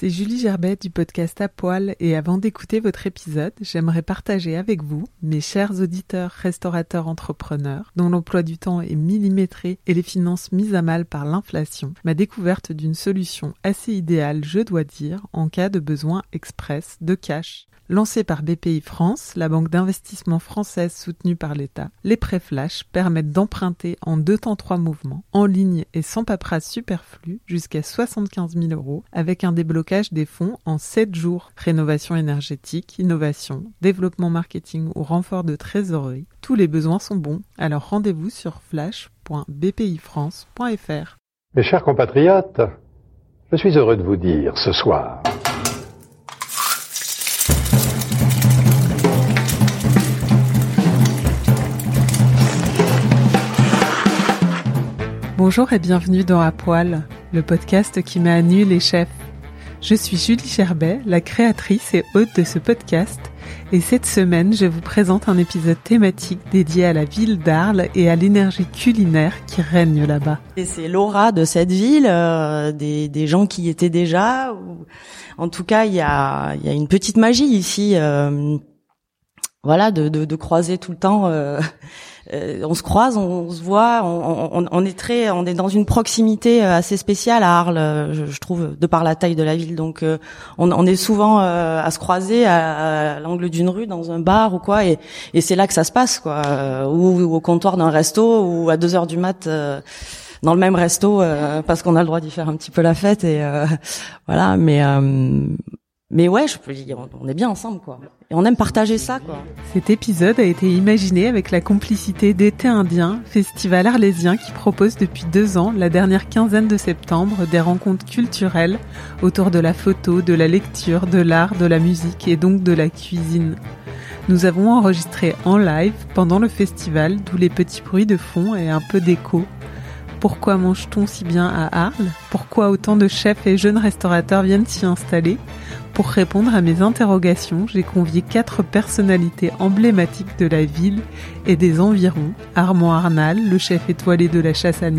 C'est Julie Gerbet du podcast À Poil et avant d'écouter votre épisode, j'aimerais partager avec vous, mes chers auditeurs, restaurateurs, entrepreneurs, dont l'emploi du temps est millimétré et les finances mises à mal par l'inflation, ma découverte d'une solution assez idéale, je dois dire, en cas de besoin express de cash. Lancé par BPI France, la banque d'investissement française soutenue par l'État, les prêts flash permettent d'emprunter en deux temps trois mouvements, en ligne et sans paperasse superflue, jusqu'à 75 000 euros, avec un déblocage des fonds en 7 jours. Rénovation énergétique, innovation, développement marketing ou renfort de trésorerie, tous les besoins sont bons, alors rendez-vous sur flash.bpifrance.fr. Mes chers compatriotes, je suis heureux de vous dire ce soir Bonjour et bienvenue dans À Poil, le podcast qui met à nu les chefs. Je suis Julie Gerbet, la créatrice et hôte de ce podcast, et cette semaine, je vous présente un épisode thématique dédié à la ville d'Arles et à l'énergie culinaire qui règne là-bas. Et c'est l'aura de cette ville, euh, des, des, gens qui y étaient déjà. Ou... En tout cas, il y a, y a, une petite magie ici. Euh, voilà, de, de, croiser tout le temps. Euh, euh, on se croise, on, se voit, on, est très, on est dans une proximité euh, assez spéciale à Arles, je, trouve, de par la taille de la ville. Donc, on, est souvent à se croiser à, l'angle d'une rue, dans un bar ou quoi, et, c'est là que ça se passe, quoi, ou, ou, au comptoir d'un resto, ou à deux heures du mat. dans le même resto parce qu'on a le droit d'y faire un petit peu la fête et voilà mais mais ouais, je peux dire, on est bien ensemble, quoi. Et on aime partager ça, quoi. Cet épisode a été imaginé avec la complicité d'été indien, festival arlésien qui propose depuis deux ans, la dernière quinzaine de septembre, des rencontres culturelles autour de la photo, de la lecture, de l'art, de la musique et donc de la cuisine. Nous avons enregistré en live pendant le festival, d'où les petits bruits de fond et un peu d'écho. Pourquoi mange-t-on si bien à Arles? Pourquoi autant de chefs et jeunes restaurateurs viennent s'y installer? Pour répondre à mes interrogations, j'ai convié quatre personnalités emblématiques de la ville et des environs. Armand Arnal, le chef étoilé de la chasse à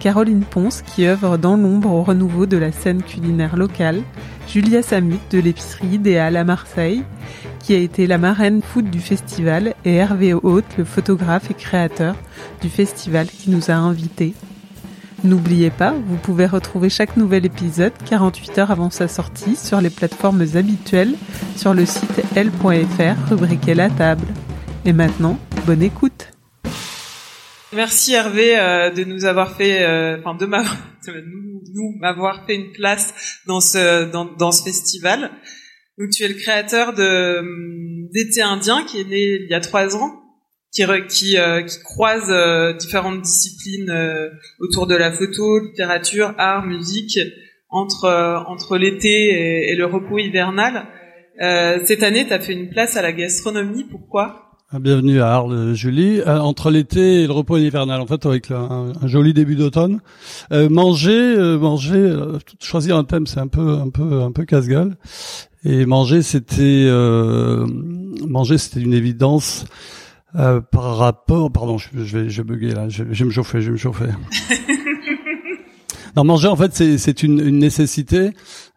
Caroline Ponce, qui œuvre dans l'ombre au renouveau de la scène culinaire locale, Julia Samut de l'épicerie idéale à Marseille, qui a été la marraine foot du festival, et Hervé Haute, le photographe et créateur du festival qui nous a invités. N'oubliez pas, vous pouvez retrouver chaque nouvel épisode 48 heures avant sa sortie sur les plateformes habituelles sur le site l.fr rubriqué la table. Et maintenant, bonne écoute. Merci Hervé euh, de nous avoir fait, euh, enfin de m'avoir, nous, m'avoir fait une place dans ce dans, dans ce festival. Donc tu es le créateur de hum, d'été indien qui est né il y a trois ans qui, euh, qui croise euh, différentes disciplines euh, autour de la photo, littérature, art, musique, entre entre l'été et, le repos hivernal. cette année, tu as fait une place à la gastronomie. Pourquoi? Ah, Bienvenue à Arles, Julie. entre l'été et le repos hivernal, en fait, avec un, un joli début d'automne. manger, manger, choisir un thème, c'est un peu, un peu, un peu casse-gueule. Et manger, c'était, manger, c'était une évidence. Euh, par rapport, pardon, je, je vais, je bugger là, je, je, vais me chauffer, je vais me chauffer. non, manger en fait c'est c'est une, une nécessité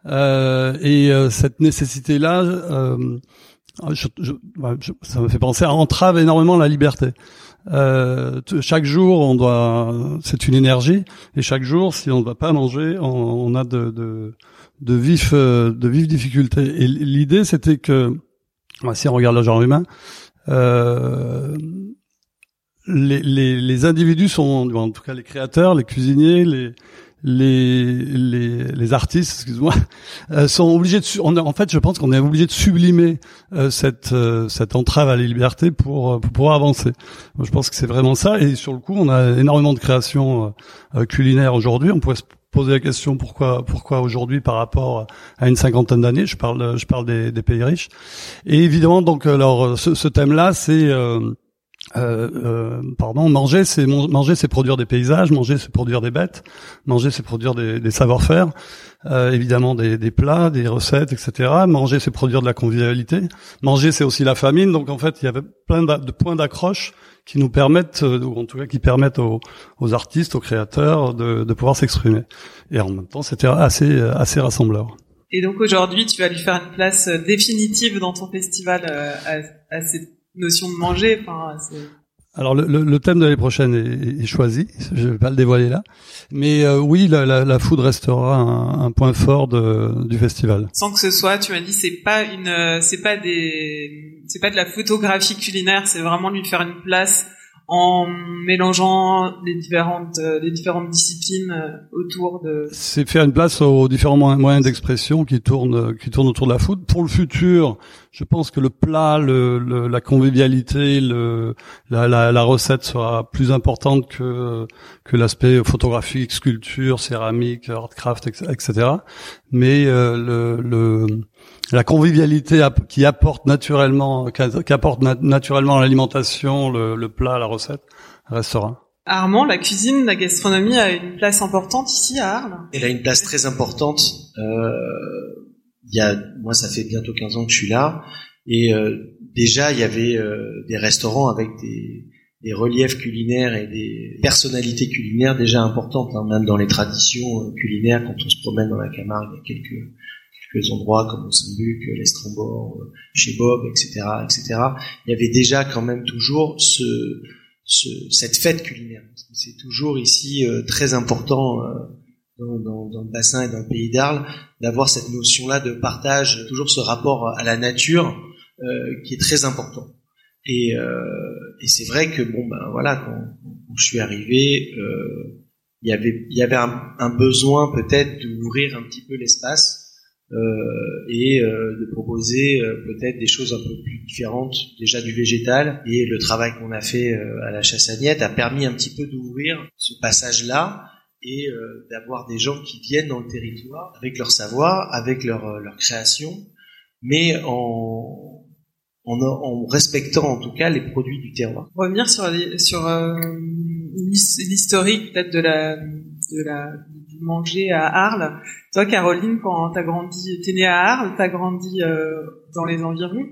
euh, et euh, cette nécessité là, euh, je, ça me fait penser à entrave énormément la liberté. Euh, chaque jour, on doit, c'est une énergie, et chaque jour, si on ne va pas manger, on, on a de, de, de vifs, de vives difficultés. Et l'idée, c'était que, si on regarde le genre humain, euh, les, les, les, individus sont, en tout cas les créateurs, les cuisiniers, les les les, les artistes, excuse-moi, euh, sont obligés de. On, en fait, je pense qu'on est obligé de sublimer euh, cette euh, cette entrave à la liberté pour pour pouvoir avancer. je pense que c'est vraiment ça. Et sur le coup, on a énormément de créations culinaires aujourd'hui. On pourrait poser la question pourquoi pourquoi aujourd'hui par rapport à une cinquantaine d'années. Je parle je parle des, pays riches. Et évidemment donc alors ce, ce thème-là c'est euh, euh, euh, pardon, manger, c'est manger, c'est produire des paysages, manger, c'est produire des bêtes, manger, c'est produire des, des savoir-faire, euh, évidemment des, des, plats, des recettes, etc. Manger, c'est produire de la convivialité. Manger, c'est aussi la famine. Donc en fait, il y avait plein de points d'accroche qui nous permettent, euh, ou en tout cas qui permettent aux, aux artistes, aux créateurs, de, de pouvoir s'exprimer. Et en même temps, c'était assez assez rassembleur. Et donc aujourd'hui, tu vas lui faire une place définitive dans ton festival à, à cette notion de manger. Enfin, alors le, le, thème de l'année prochaine est, est, choisi, je vais pas le dévoiler là, mais euh, oui, la, la, la, food restera un, un point fort de, du festival. Sans que ce soit, tu m'as dit, c'est pas une, c'est pas des, c'est pas de la photographie culinaire, c'est vraiment lui faire une place en mélangeant les différentes euh, les différentes disciplines euh, autour de c'est faire une place aux différents moyens d'expression qui tournent qui tournent autour de la food pour le futur je pense que le plat le, la convivialité le la, la, la, recette sera plus importante que que l'aspect photographique sculpture céramique artcraft etc mais euh, le, le la convivialité qui apporte naturellement, qu'apporte naturellement l'alimentation, le, plat, la recette, restera. Armand, la cuisine, la gastronomie a une place importante ici à Arles? Elle a une place très importante. Euh, il y a, moi, ça fait bientôt 15 ans que je suis là, et euh, déjà il y avait euh, des restaurants avec des, des, reliefs culinaires et des personnalités culinaires déjà importantes, hein, même dans les traditions culinaires. Quand on se promène dans la Camargue, il y a quelques quelques endroits comme au Saint-Luc, l'Estrambord, chez Bob, etc., etc. Il y avait déjà quand même toujours ce, ce cette fête culinaire. C'est toujours ici euh, très important euh, dans, le bassin et dans le pays d'Arles d'avoir cette notion-là de partage, toujours ce rapport à la nature euh, qui est très important. Et, et c'est vrai que bon ben voilà quand, je suis arrivé, il y avait il y avait un, besoin peut-être d'ouvrir un petit peu l'espace euh, et euh, de proposer euh, peut-être des choses un peu plus différentes déjà du végétal et le travail qu'on a fait à la Chassagnette a permis un petit peu d'ouvrir ce passage et d'avoir des gens qui viennent dans le territoire avec leur savoir, avec leur, leur création, mais en, en, en, respectant en tout cas les produits du terroir. Revenir sur, sur l'historique peut-être de la, de la manger à Arles. Toi, Caroline, quand t'as grandi, t'es née à Arles, t'as grandi euh, dans les environs.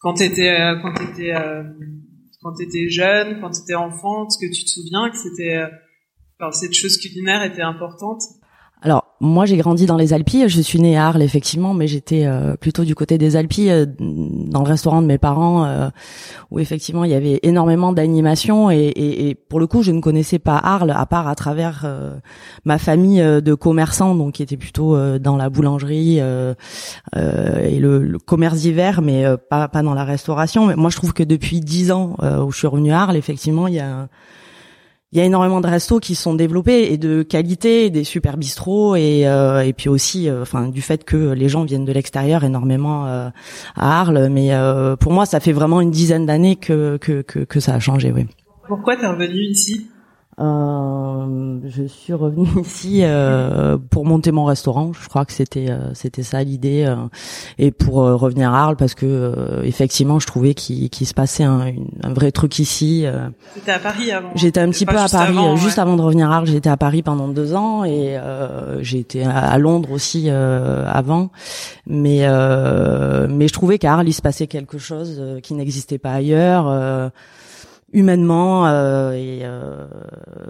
Quand t'étais, euh, quand t'étais, euh, quand t'étais jeune, quand t'étais enfant, est-ce que tu te souviens que c'était, euh, enfin, cette chose culinaire était importante. Alors moi j'ai grandi dans les Alpilles, je suis née à Arles effectivement, mais j'étais euh, plutôt du côté des Alpilles, euh, dans le restaurant de mes parents, euh, où effectivement il y avait énormément d'animation. Et, et, et, pour le coup je ne connaissais pas Arles à part à travers ma famille de commerçants, donc qui était plutôt dans la boulangerie et le, le, commerce d'hiver, mais pas pas dans la restauration. Mais moi je trouve que depuis dix ans où je suis revenue à Arles, effectivement il y a il y a énormément de restos qui sont développés et de qualité, des super bistrots et euh, et puis aussi, euh, enfin du fait que les gens viennent de l'extérieur énormément euh, à Arles. Mais pour moi, ça fait vraiment une dizaine d'années que, que que que ça a changé, oui. Pourquoi t'es revenu ici? Euh, je suis revenue ici euh, pour monter mon restaurant. Je crois que c'était euh, c'était ça l'idée euh, et pour euh, revenir à Arles parce que effectivement je trouvais qu'il se passait un, un, vrai truc ici. J'étais à Paris avant. J'étais un petit peu à Paris juste avant de revenir à Arles. J'étais à Paris pendant deux ans et été à, Londres aussi avant. Mais mais je trouvais qu'à Arles il se passait quelque chose qui n'existait pas ailleurs humainement euh, et euh,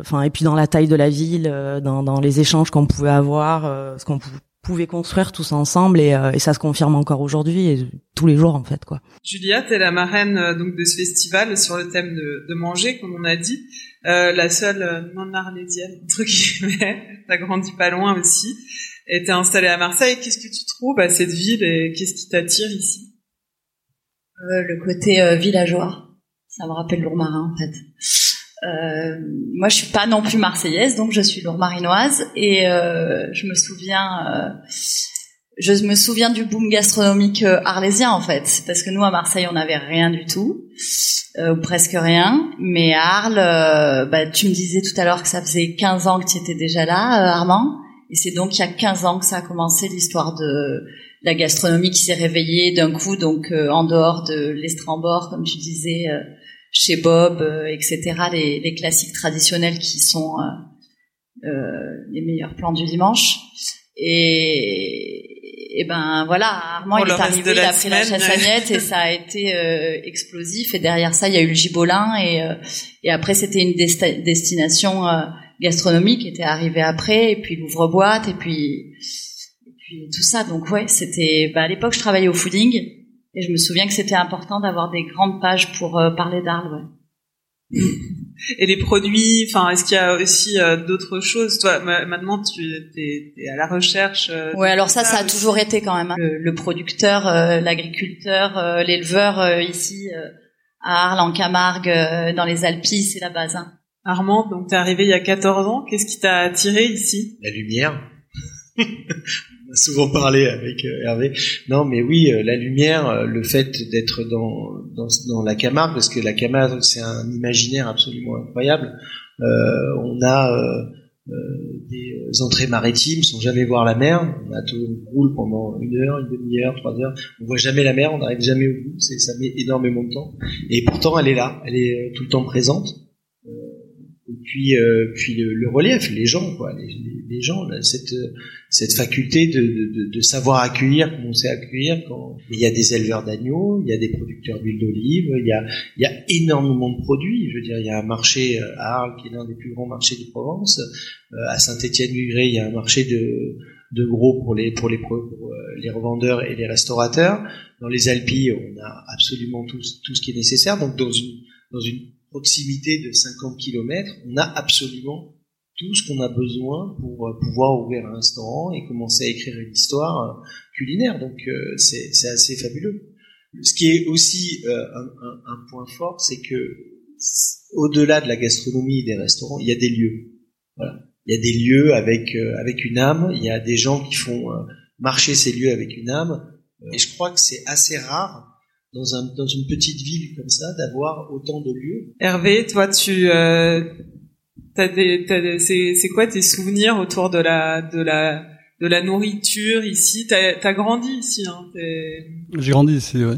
enfin et puis dans la taille de la ville euh, dans, dans les échanges qu'on pouvait avoir euh, ce qu'on pouvait construire tous ensemble et, et ça se confirme encore aujourd'hui et tous les jours en fait quoi. Julia, t'es la marraine donc de ce festival sur le thème de, de manger comme on a dit, la seule non arlésienne entre guillemets. T'as grandi pas loin aussi et t'es installée à Marseille. Qu'est-ce que tu trouves à cette ville et qu'est-ce qui t'attire ici? Le côté villageois ça me rappelle Lourmarin en fait. Euh, moi, je suis pas non plus marseillaise, donc je suis lourmarinoise et euh, je me souviens, euh, je me souviens du boom gastronomique euh, arlésien en fait, parce que nous à Marseille, on n'avait rien du tout, euh, ou presque rien, mais à Arles, bah, tu me disais tout à l'heure que ça faisait 15 ans que tu étais déjà là, Armand. Et c'est donc il y a 15 ans que ça a commencé l'histoire de la gastronomie qui s'est réveillée d'un coup, donc euh, en dehors de l'estrambord, comme tu disais, euh, chez Bob, euh, etc., les, les, classiques traditionnels qui sont les meilleurs plans du dimanche. Et, et ben voilà, Armand il est arrivé, il a pris la chassagnette et ça a été explosif. Et derrière ça, il y a eu le gibolin et, et après c'était une destination gastronomique qui était arrivée après et puis l'ouvre-boîte et puis tout ça. Donc ouais, c'était. Bah, à l'époque, je travaillais au fooding et je me souviens que c'était important d'avoir des grandes pages pour euh, parler d'Arles. Ouais. Et les produits, enfin, est-ce qu'il y a aussi euh, d'autres choses? Toi, maintenant, tu es, à la recherche. Euh, ouais, alors ça, ça, a toujours été quand même hein. le, producteur, l'agriculteur, l'éleveur ici à Arles, en Camargue, dans les Alpes, c'est la base. Hein. Armand, donc t'es arrivé il y a 14 ans. Qu'est-ce qui t'a attiré ici? La lumière. souvent parlé avec euh, Hervé. Non, mais oui, euh, la lumière, euh, le fait d'être dans, dans, la Camargue, parce que la Camargue, c'est un imaginaire absolument incroyable. On a des entrées maritimes sans jamais voir la mer. On, a tout, roule pendant une heure, une demi-heure, trois heures. On voit jamais la mer, on n'arrive jamais au bout. Ça met énormément de temps. Et pourtant, elle est là, elle est tout le temps présente. Et puis, euh, puis le, le, relief, les gens, quoi, les, les, gens, cette, cette faculté de, de, de, savoir accueillir, comme on sait accueillir. Quand il y a des éleveurs d'agneaux, il y a des producteurs d'huile d'olive, il y a, il y a énormément de produits. Je veux dire, il y a un marché euh, à Arles qui est l'un des plus grands marchés de Provence. Euh, à Saint-Étienne-du-Gré, il y a un marché de de gros pour les pour les pour les revendeurs et les restaurateurs. Dans les Alpes, on a absolument tout, tout ce qui est nécessaire. Donc dans une dans une proximité de 50 km, on a absolument tout ce qu'on a besoin pour euh, pouvoir ouvrir un restaurant et commencer à écrire une histoire euh, culinaire. Donc euh, c'est assez fabuleux. Ce qui est aussi un, point fort, c'est que au-delà de la gastronomie et des restaurants, il y a des lieux. Voilà. Il y a des lieux avec avec une âme. Il y a des gens qui font marcher ces lieux avec une âme. Et je crois que c'est assez rare dans, un, dans une petite ville comme ça d'avoir autant de lieux. Hervé, toi, tu euh, t'as des, t'as c'est, c'est quoi tes souvenirs autour de la de la de la nourriture ici? T'as as grandi ici, hein J'ai grandi ici, ouais.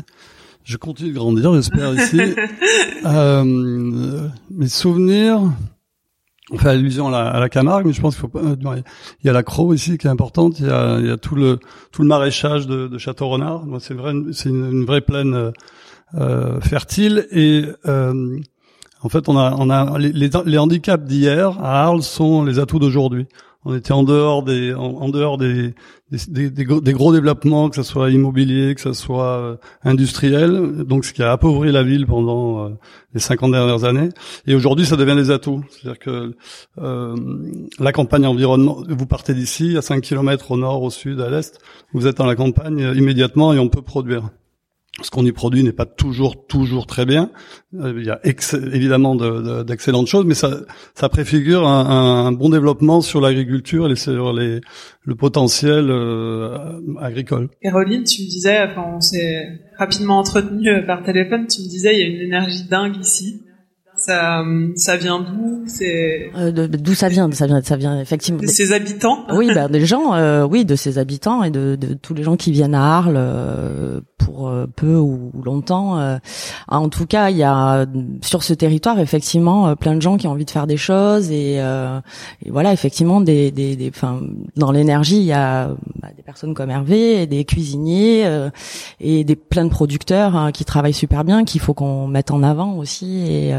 Je continue de grandir, j'espère ici. euh, mes souvenirs, on fait allusion à la, à la, Camargue, mais je pense qu'il faut pas. Euh, il y a la Croix aussi qui est importante. Il y a, il y a tout le tout le maraîchage de, de Château Renard. C'est vrai, c'est une, une, vraie plaine euh, euh fertile et euh, en fait, on a on a les, les handicaps d'hier à Arles sont les atouts d'aujourd'hui on était en dehors des en, dehors des des, des, gros développements, que ce soit immobilier, que ce soit euh, industriel, donc ce qui a appauvri la ville pendant euh, les 50 dernières années. Et aujourd'hui, ça devient des atouts. C'est-à-dire que euh, la campagne environnement, vous partez d'ici, à 5 km au nord, au sud, à l'est, vous êtes dans la campagne immédiatement et on peut produire ce qu'on y produit n'est pas toujours toujours très bien. Euh, il y a évidemment d'excellentes choses, mais ça, ça préfigure un, bon développement sur l'agriculture et sur les, le potentiel euh, agricole. Caroline, tu me disais, enfin, on s'est rapidement entretenu par téléphone. Tu me disais, il y a une énergie dingue ici. Ça, ça vient d'où C'est euh, d'où ça vient Ça vient, ça vient effectivement. De ses habitants? Oui, ben des gens, euh, oui, de ses habitants et de, de, tous les gens qui viennent à Arles euh, pour euh, peu ou longtemps. Euh. en tout cas, il y a sur ce territoire effectivement plein de gens qui ont envie de faire des choses et, et voilà, effectivement, des, des, des dans l'énergie, il y a bah, des personnes comme Hervé, et des cuisiniers et des plein de producteurs hein, qui travaillent super bien, qu'il faut qu'on mette en avant aussi et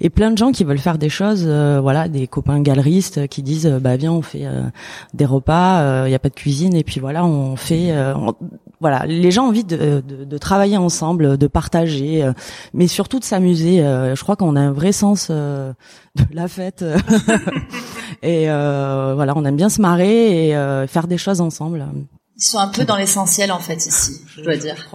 et plein de gens qui veulent faire des choses, euh, voilà, des copains galeristes qui disent euh, bah viens on fait euh, des repas, il n'y a pas de cuisine et puis voilà on fait, voilà, les gens ont envie de, de, de, travailler ensemble, de partager, mais surtout de s'amuser. je crois qu'on a un vrai sens de la fête et voilà, on aime bien se marrer et faire des choses ensemble. Ils sont un peu dans l'essentiel en fait ici, je dois dire.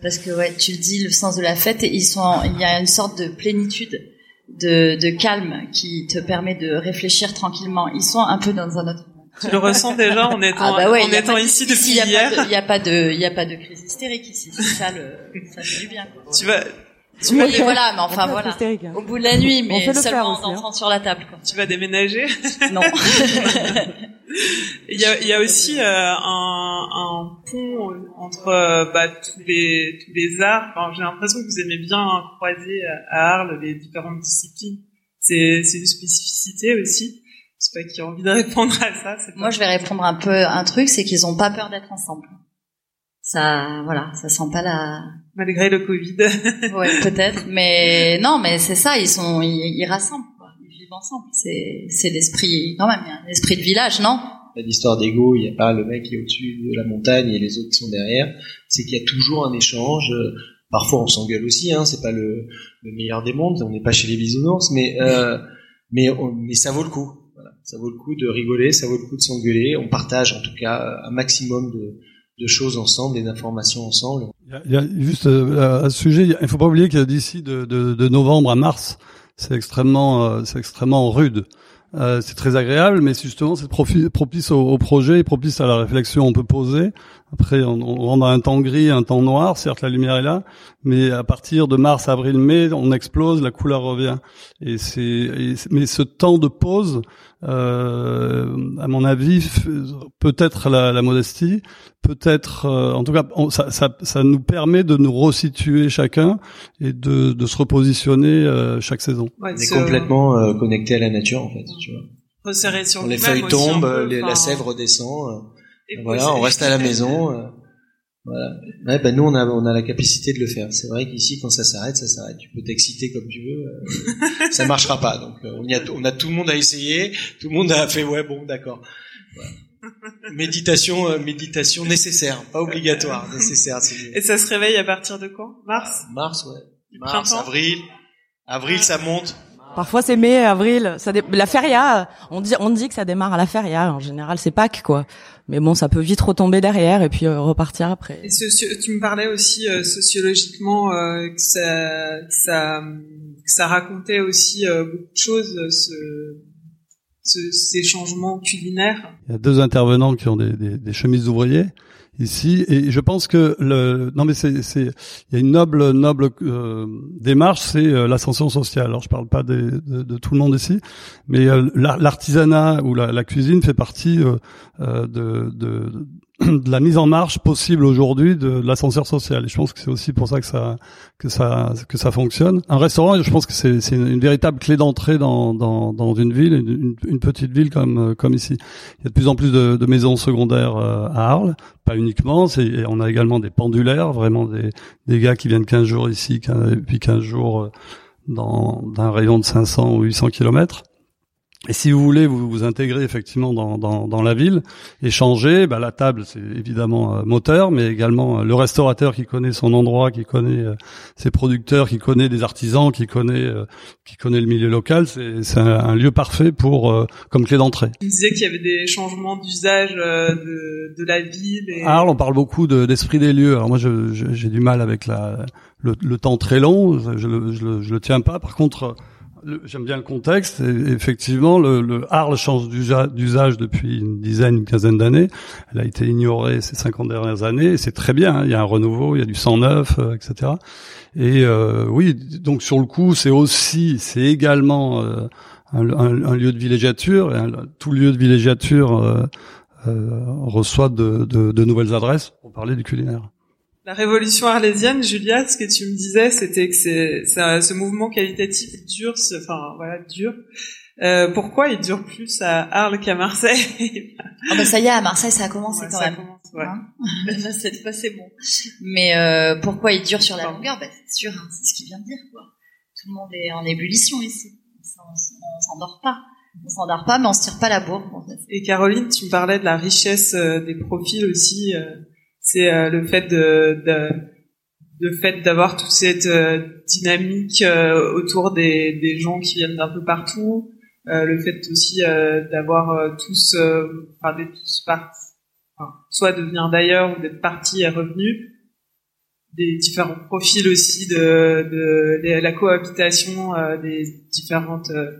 Parce que ouais, tu le dis, le sens de la fête, et ils sont, il y a une sorte de plénitude, de, de calme qui te permet de réfléchir tranquillement. Ils sont un peu dans un autre monde. Tu le ressens déjà en étant, ah bah en étant ici depuis hier. Il n'y a pas de, il y a pas de crise hystérique ici. Ça, le, ça fait du bien. Tu vas, mais voilà, mais enfin voilà. Hystérique, hein. Au bout de la nuit, On mais fait le seulement faire en aussi, hein. dansant sur la table. Quoi. Tu vas déménager Non. Il y a, il y a aussi euh, un, un pont entre euh, bah, tous les tous les arts. Enfin, J'ai l'impression que vous aimez bien croiser à Arles les différentes disciplines. C'est c'est une spécificité aussi. Je sais pas qui a envie de répondre à ça. Moi, je vais répondre un peu à un truc, c'est qu'ils ont pas peur d'être ensemble. Ça, voilà, ça sent pas la. Malgré le Covid. Ouais, peut-être, mais non, mais c'est ça. Ils sont, ils, ils rassemblent, quoi. Ils vivent ensemble. C'est, c'est l'esprit, quand même, il y a un esprit de village, non? Pas d'histoire d'ego, il n'y a pas le mec qui est au-dessus de la montagne et les autres qui sont derrière. C'est qu'il y a toujours un échange. Parfois on s'engueule aussi, hein, c'est pas le, le meilleur des mondes, on n'est pas chez les bisounours, mais euh, mais on- mais ça vaut le coup. Voilà. Ça vaut le coup de rigoler, ça vaut le coup de s'engueuler. On partage en tout cas un maximum de, de choses ensemble, des informations ensemble. Il y a, juste euh, à ce sujet, il ne faut pas oublier que d'ici de, de, de novembre à mars, c'est extrêmement, euh, c'est extrêmement rude. Euh, c'est très agréable, mais justement c'est propice au, au projet, propice à la réflexion. On peut poser. Après, on, on rentre dans un temps gris, un temps noir. Certes, la lumière est là, mais à partir de mars, avril, mai, on explose, la couleur revient. Et et c'est- mais ce temps de pause, euh, à mon avis, peut-être la, la modestie, peut-être, euh, en tout cas, on- ça, ça, ça nous permet de nous resituer chacun et de, de se repositionner euh, chaque saison. Ouais, On est se complètement euh, connecté à la nature en fait. Tu vois. sur les feuilles tombent, les- la sève redescend. euh, et voilà, on reste à la maison. Voilà. Ouais, bah nous on a on a la capacité de le faire. C'est vrai qu'ici quand ça s'arrête, ça s'arrête. Tu peux t'exciter comme tu veux, euh, ça marchera pas. Donc euh, on y a on a tout le monde a essayé, tout le monde a fait ouais bon d'accord. Voilà. Méditation euh, méditation nécessaire, pas obligatoire, nécessaire. Et ça se réveille à partir de quand? Mars? Mars ouais. Mars, printemps? avril, avril ça monte. Parfois c'est mai, avril. Ça dé- La feria, on dit, on dit que ça démarre à la feria. En général, c'est Pâques, quoi. Mais bon, ça peut vite retomber derrière et puis euh, repartir après. Tu me parlais aussi euh, sociologiquement euh, que, ça, que, ça, que ça racontait aussi beaucoup de choses, ce, ce- ces changements culinaires. Il y a deux intervenants qui ont des, des, des chemises d'ouvriers ici, et je pense que le non mais c'est c'est il y a une noble noble euh, démarche, c'est euh, l'ascension sociale. Alors je parle pas de, de tout le monde ici, mais euh, l'ar- l'artisanat ou la, cuisine fait partie euh, de, de de la mise en marche possible aujourd'hui de l'ascenseur social. Et je pense que c'est aussi pour ça que ça que ça que ça fonctionne. Un restaurant, je pense que c'est une, une véritable clé d'entrée dans, dans dans une ville, une, petite ville comme euh, comme ici. Il y a de plus en plus de, de maisons secondaires euh, à Arles, pas uniquement. C'est on a également des pendulaires, vraiment des des gars qui viennent 15 jours ici, 15, et puis 15 jours euh, dans d'un rayon de 500 ou 800 kilomètres. Et si vous voulez vous vous intégrer effectivement dans, dans, dans la ville, échanger, bah, la table c'est évidemment euh, moteur, mais également euh, le restaurateur qui connaît son endroit, qui connaît euh, ses producteurs, qui connaît des artisans, qui connaît euh, qui connaît le milieu local, c'est c'est un, un lieu parfait pour euh, comme clé d'entrée. Tu me disais qu'il y avait des changements d'usage euh, de, de la ville. Et... À Arles, on parle beaucoup de- d'esprit des lieux. Alors moi, je- je- j'ai du mal avec la, le, le temps très long. Je, je, le, je, le, je le tiens pas. Par contre, j'aime bien le contexte. Effectivement, le, le Arles change d'usa- d'usage depuis une dizaine, une quinzaine d'années. Elle a été ignorée ces 50 dernières années. C'est très bien. hein. Il y a un renouveau, il y a du sang neuf, euh, etc. Et euh, oui, donc sur le coup, c'est aussi, c'est également euh, un, un- un lieu de villégiature. Tout lieu de villégiature euh, euh, reçoit de, de, de nouvelles adresses pour parler du culinaire. La révolution arlésienne, Julia, ce que tu me disais, c'était que c'est c'est- ce mouvement qualitatif dure, ce- enfin voilà, dure. Euh, pourquoi il dure plus à Arles qu'à Marseille? Ah bah ça y est, à Marseille, ça a commencé Ouais, quand ça même. commence, ouais. Hein cette fois, c'est bon. Mais euh, pourquoi il dure sur la longueur? Bah, C'est sûr, hein, c'est ce qu'il vient de dire. Quoi. Tout le monde est en ébullition ici. On s'endort pas. On s'endort pas, mais on se tire pas la bourre. En fait. Et Caroline, tu me parlais de la richesse euh, des profils aussi. euh, c'est euh, le fait de, de fait d'avoir toute cette euh, dynamique euh, autour des, des gens qui viennent d'un peu partout. euh, le fait aussi d'avoir tous, enfin d'être tous partis, enfin, soit de venir d'ailleurs ou d'être partis et revenus. Des différents profils aussi de, de, de la cohabitation euh, des différentes euh,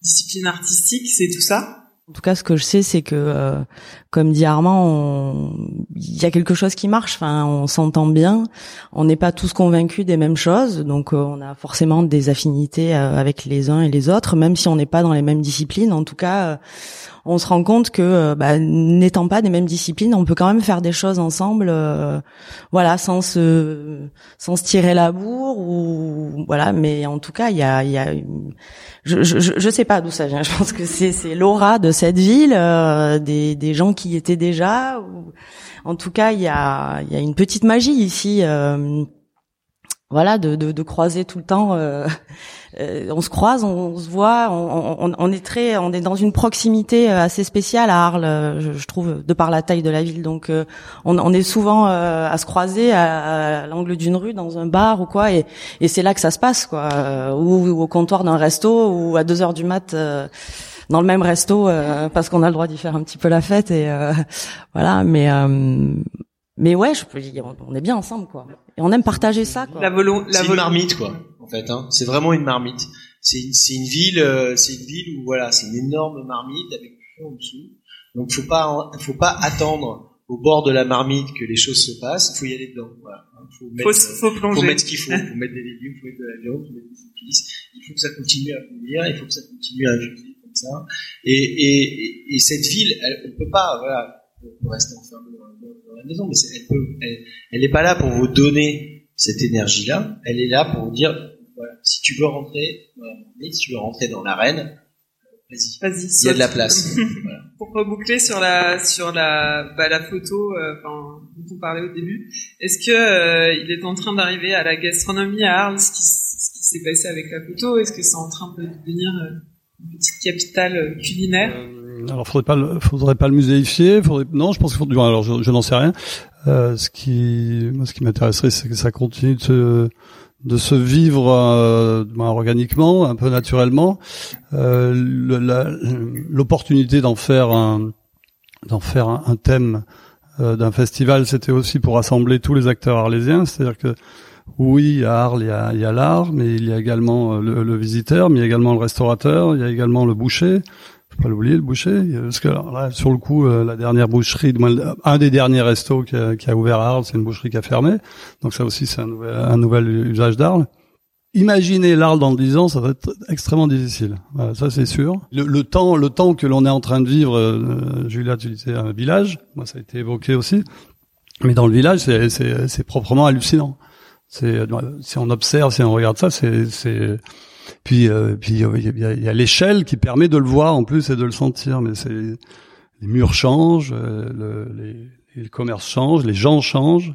disciplines artistiques, c'est tout ça. En tout cas, ce que je sais, c'est que, euh, comme dit Armand, il y a quelque chose qui marche. Enfin, on s'entend bien. On n'est pas tous convaincus des mêmes choses, donc euh, on a forcément des affinités euh, avec les uns et les autres, même si on n'est pas dans les mêmes disciplines. En tout cas, on se rend compte que, bah, n'étant pas des mêmes disciplines, on peut quand même faire des choses ensemble, voilà, sans se sans se tirer la bourre ou voilà. Mais en tout cas, il y a, y a je, je, je sais pas d'où ça vient. Je pense que c'est c'est l'aura de cette ville, euh, des des gens qui y étaient déjà. En tout cas, il y a il y a une petite magie ici. Euh, voilà, de, de, croiser tout le temps. Euh, euh, on se croise, on, se voit, on, on, on, est très, on est dans une proximité euh, assez spéciale à Arles, je, trouve, de par la taille de la ville. Donc, on, est souvent à se croiser à, l'angle d'une rue, dans un bar ou quoi, et, c'est là que ça se passe, quoi, ou, ou, au comptoir d'un resto, ou à deux heures du mat. dans le même resto parce qu'on a le droit d'y faire un petit peu la fête et voilà mais mais ouais, je peux dire, on est bien ensemble, quoi. Et on aime partager ça, quoi. La, volo la c'est une marmite, quoi. En fait, hein. c'est vraiment une marmite. C'est une, c'est une ville, euh, c'est une ville où voilà, c'est une énorme marmite avec du fond en dessous. Donc, faut pas, faut pas attendre au bord de la marmite que les choses se passent. Il faut y aller dedans. Voilà. Faut mettre, faut, faut, plonger. faut mettre ce qu'il faut. faut mettre des légumes, faut mettre de la viande, faut mettre des épices. Il faut que ça continue à courir. Il faut que ça continue à infuser comme ça. Et, et, et, cette ville, elle, on peut pas, voilà, on rester enfermé dans maison, mais elle peut, elle, n'est pas là pour vous donner cette énergie-là. Elle est là pour vous dire, voilà, si tu veux rentrer si tu veux rentrer dans l'arène, vas-y, vas-y, il y a de la place. voilà. Pour reboucler sur la sur la bah, la photo, euh, enfin dont on parlait au début, est-ce que euh, il est en train d'arriver à la gastronomie à Arles, ce qui, s'est passé avec la photo Est-ce que c'est en train de devenir euh, une petite capitale culinaire? Alors, faudrait pas, le, faudrait pas le muséifier. Faudrait, non, je pense qu'il faut. Alors, je, je n'en sais rien. Euh, ce qui, moi, ce qui m'intéresserait, c'est que ça continue de se, de se vivre euh, ben, organiquement, un peu naturellement. Euh, L'opportunité d'en faire un, d'en faire un, thème euh, d'un festival, c'était aussi pour rassembler tous les acteurs arlésiens. C'est-à-dire que oui, à Arles, il y a, l'art, mais il y a également le, le, visiteur, mais il y a également le restaurateur, il y a également le boucher, faut pas l'oublier le boucher parce que là sur le coup euh, la dernière boucherie un des derniers restos qui a, ouvert à Arles c'est une boucherie qui a fermé donc ça aussi c'est un nouvel, usage d'Arles Imaginez l'Arles dans 10 ans, ça va être extrêmement difficile. Ça c'est sûr. Le, temps, le temps que l'on est en train de vivre, euh, Julia, tu disais un village, moi ça a été évoqué aussi, mais dans le village, c'est proprement hallucinant. C'est si on observe, si on regarde ça, c'est puis, euh, puis il y a, l'échelle qui permet de le voir en plus et de le sentir. Mais c'est les murs changent, euh, le, les, les commerces changent, les gens changent,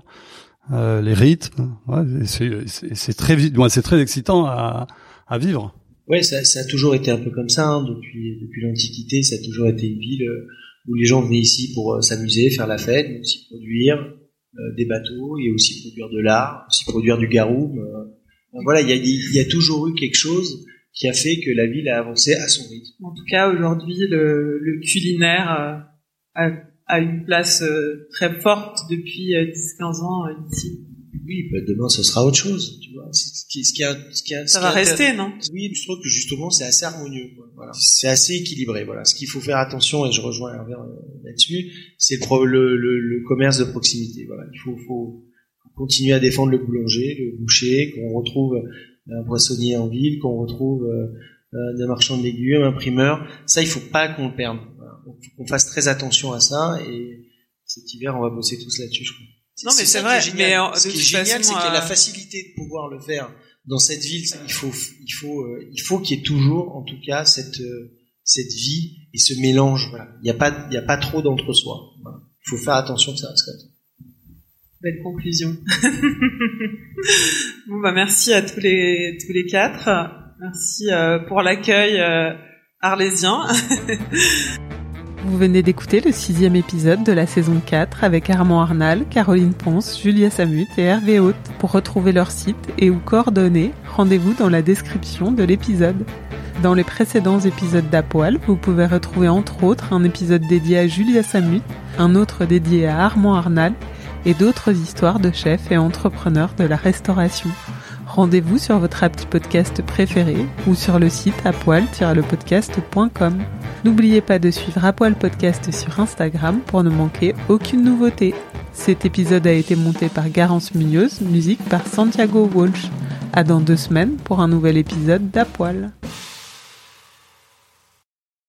euh, les rythmes. Ouais, c'est très, c'est très excitant à, à vivre. Ouais, ça, ça, a toujours été un peu comme ça hein, depuis depuis l'Antiquité. Ça a toujours été une ville euh, où les gens venaient ici pour s'amuser, faire la fête, mais aussi produire des bateaux et aussi produire de l'art, aussi produire du garoum voilà, il y a, y a, toujours eu quelque chose qui a fait que la ville a avancé à son rythme. En tout cas, aujourd'hui, le, le, culinaire euh, a, a, une place euh, très forte depuis 10-15 euh, ans ici. Oui, bah demain ce sera autre chose, tu vois. Ce qui, ce qui a, ce qui a, ça va rester, non? Oui, je trouve que justement c'est assez harmonieux. Voilà. C'est assez équilibré. Voilà. Ce qu'il faut faire attention, et je rejoins Hervé là-dessus, c'est le, le, le, commerce de proximité. Voilà. Il faut, faut continuer à défendre le boulanger, le boucher, qu'on retrouve un poissonnier en ville, qu'on retrouve euh, un marchand de légumes, un primeur. Ça, il faut pas qu'on le perde. Voilà. faut qu'on fasse très attention à ça. Et cet hiver, on va bosser tous là-dessus, je crois. Non, mais c'est vrai. Mais ce qui est génial, c'est qu'il y a la euh, facilité de pouvoir le faire dans cette ville. Il faut, il faut, euh, il faut qu'il y ait toujours, en tout cas, cette cette vie et ce mélange. Voilà. Il n'y a pas, il y a pas trop d'entre-soi. Voilà. Il faut faire attention que ça reste comme ça. Belle conclusion. bon bah merci à tous les tous les quatre. Merci euh, pour l'accueil euh, arlésien. Vous venez d'écouter le sixième épisode de la saison 4 avec Armand Arnal, Caroline Ponce, Julia Samut et Hervé Haute. Pour retrouver leur site et ou coordonnées, rendez-vous dans la description de l'épisode. Dans les précédents épisodes d'Apoil, vous pouvez retrouver entre autres un épisode dédié à Julia Samut, un autre dédié à Armand Arnal et d'autres histoires de chefs et entrepreneurs de la restauration. Rendez-vous sur votre appli podcast préféré ou sur le site apoil-lepodcast.com. N'oubliez pas de suivre Apoil Podcast sur Instagram pour ne manquer aucune nouveauté. Cet épisode a été monté par Garance Munoz, musique par Santiago Walsh. À dans deux semaines pour un nouvel épisode d'Apoil.